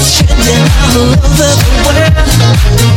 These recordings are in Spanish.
shining all over the world.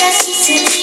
just to.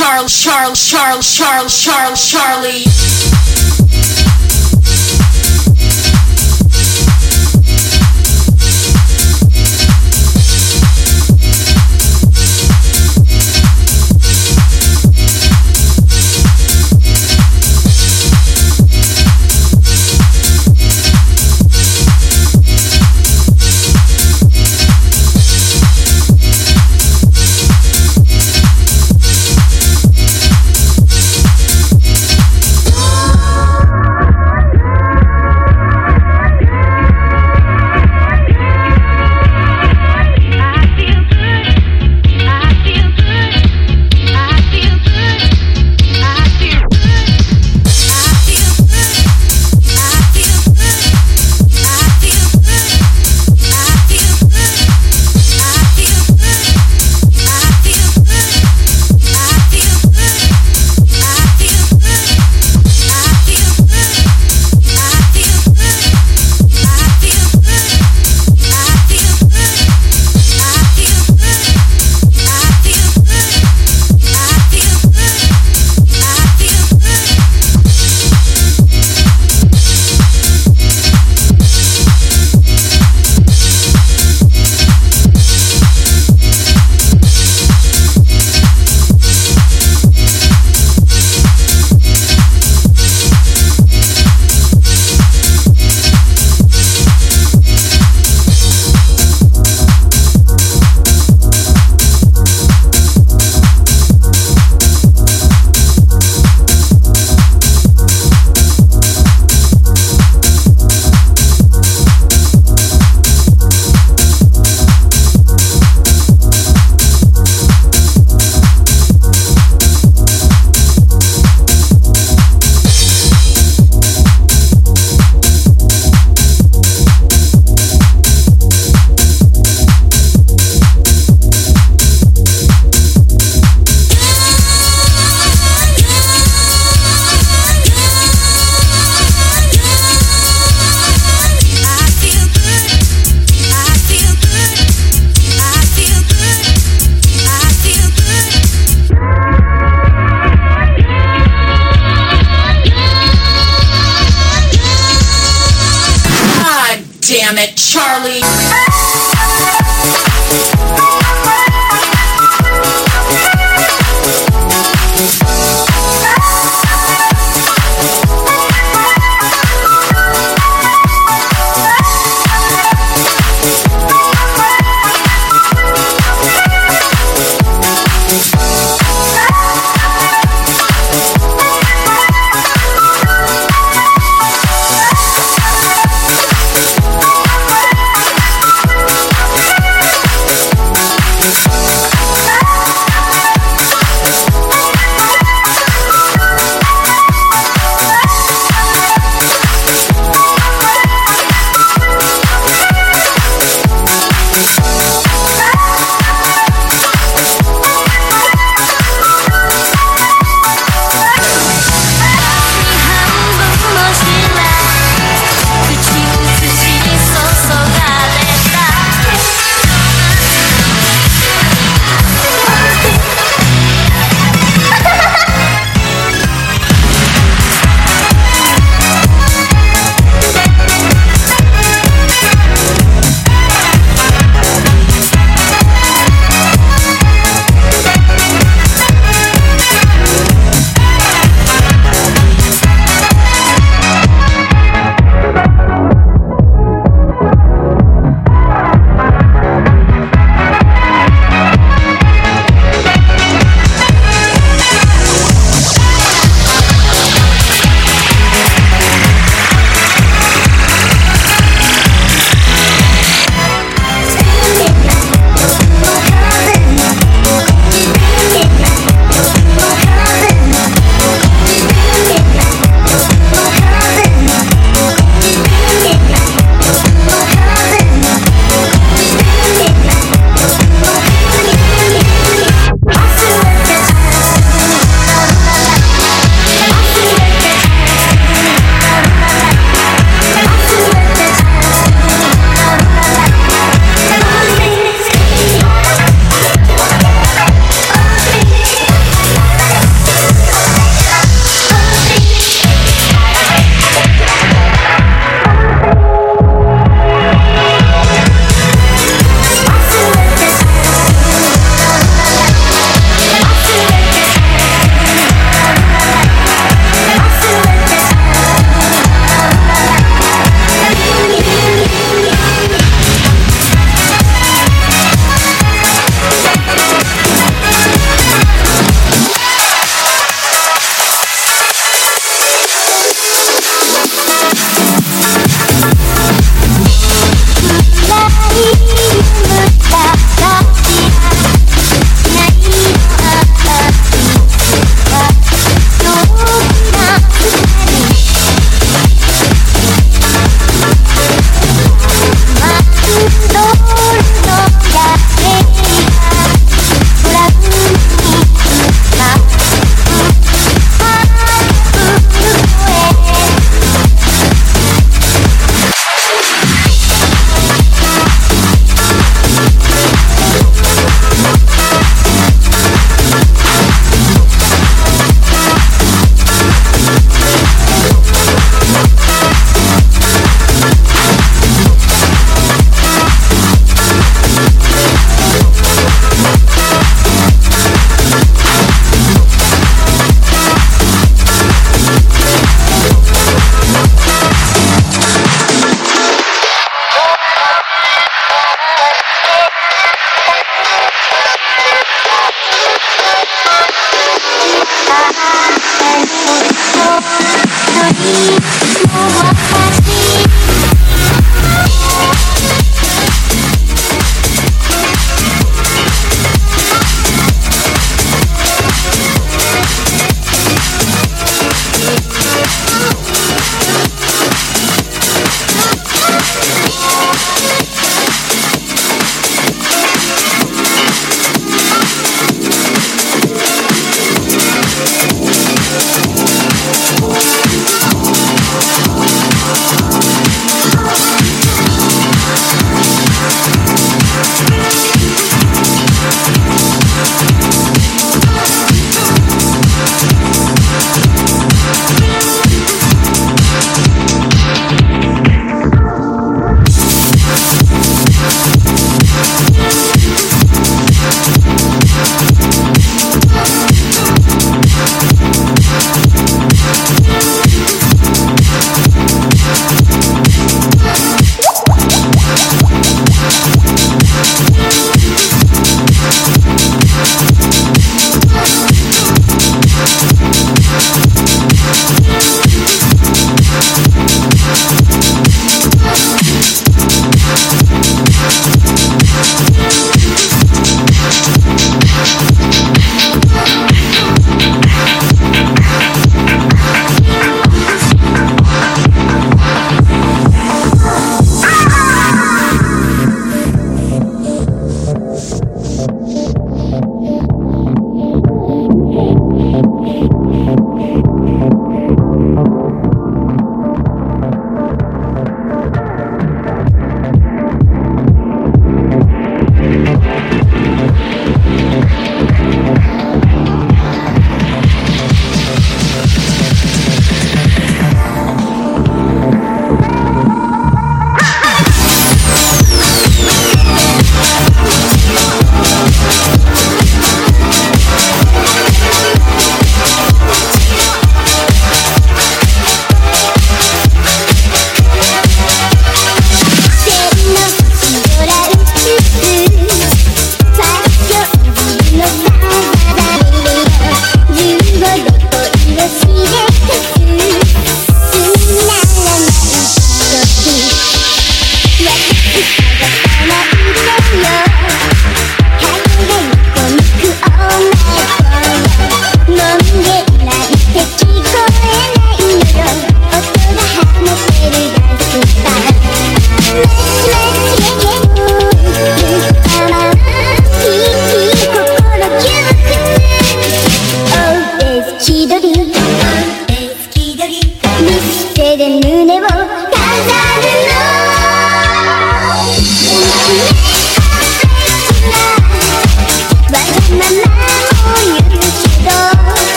Charles, Charles, Charles, Charles, Charles, Charlie.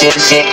Que hacerse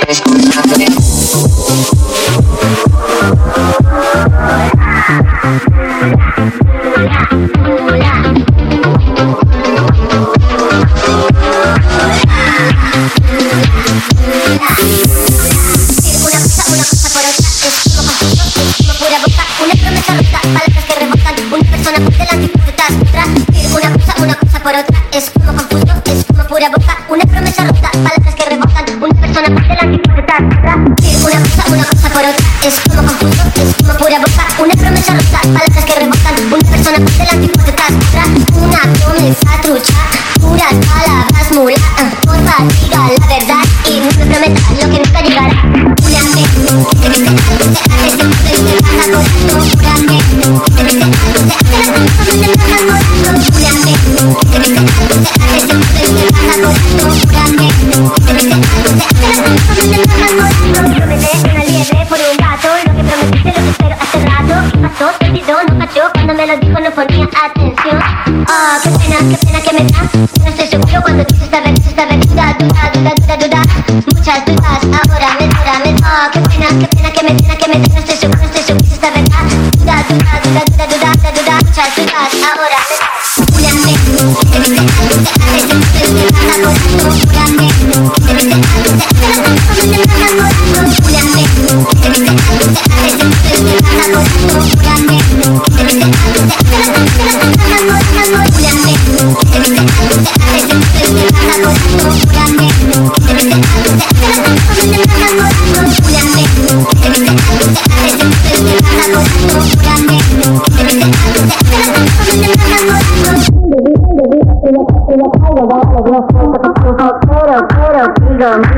ponía atención. Oh, qué pena, qué pena que me da.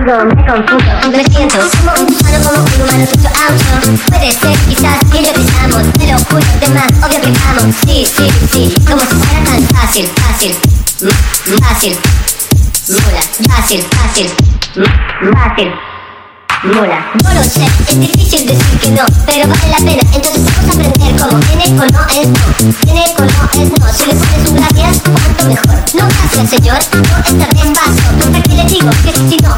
Me siento como un humano, como un humano tuyo auto Puede ser quizás que lo pensamos Te lo juro, de más, obvio que vamos Sí, sí, sí, como si fuera tan fácil, fácil mm, Fácil Mula, fácil, fácil mm, Fácil Mula Yo lo sé, es difícil decir que no Pero vale la pena, entonces vamos a aprender cómo Tiene o no es no, tiene o no es no Si le pones un gracias, cuanto mejor No gracias señor, no esta vez paso Hasta que le digo que si no,